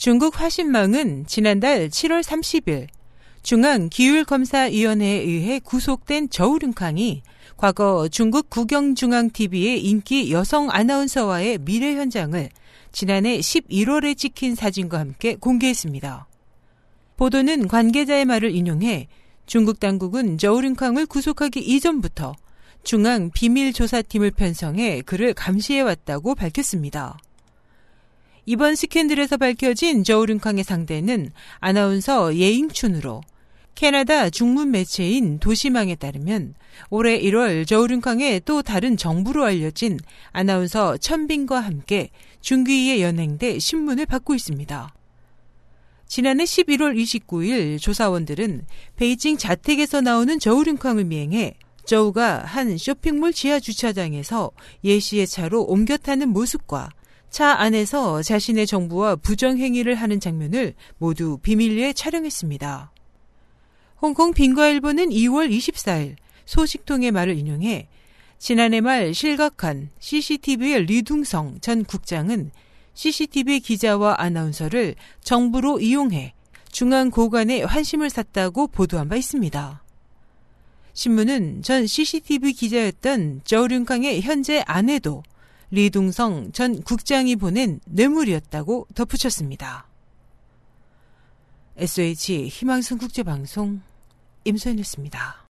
중국 화신망은 지난달 7월 30일 중앙기율검사위원회에 의해 구속된 저우륜캉이 과거 중국 국영중앙TV의 인기 여성 아나운서와의 미래 현장을 지난해 11월에 찍힌 사진과 함께 공개했습니다. 보도는 관계자의 말을 인용해 중국 당국은 저우륜캉을 구속하기 이전부터 중앙 비밀조사팀을 편성해 그를 감시해왔다고 밝혔습니다. 이번 스캔들에서 밝혀진 저우륜캉의 상대는 아나운서 예잉춘으로 캐나다 중문 매체인 도시망에 따르면 올해 1월 저우륜캉의 또 다른 정부로 알려진 아나운서 천빈과 함께 중귀에 연행돼 신문을 받고 있습니다. 지난해 11월 29일 조사원들은 베이징 자택에서 나오는 저우륜캉을 미행해 저우가 한 쇼핑몰 지하 주차장에서 예시의 차로 옮겨 타는 모습과 차 안에서 자신의 정부와 부정행위를 하는 장면을 모두 비밀리에 촬영했습니다. 홍콩 빈과일보는 2월 24일 소식통의 말을 인용해 지난해 말 실각한 CCTV의 리둥성 전 국장은 CCTV 기자와 아나운서를 정부로 이용해 중앙 고관에 환심을 샀다고 보도한 바 있습니다. 신문은 전 CCTV 기자였던 저우륜캉의 현재 아내도 리둥성 전 국장이 보낸 뇌물이었다고 덧붙였습니다. SH 희망성 국제방송 임소연이었습니다.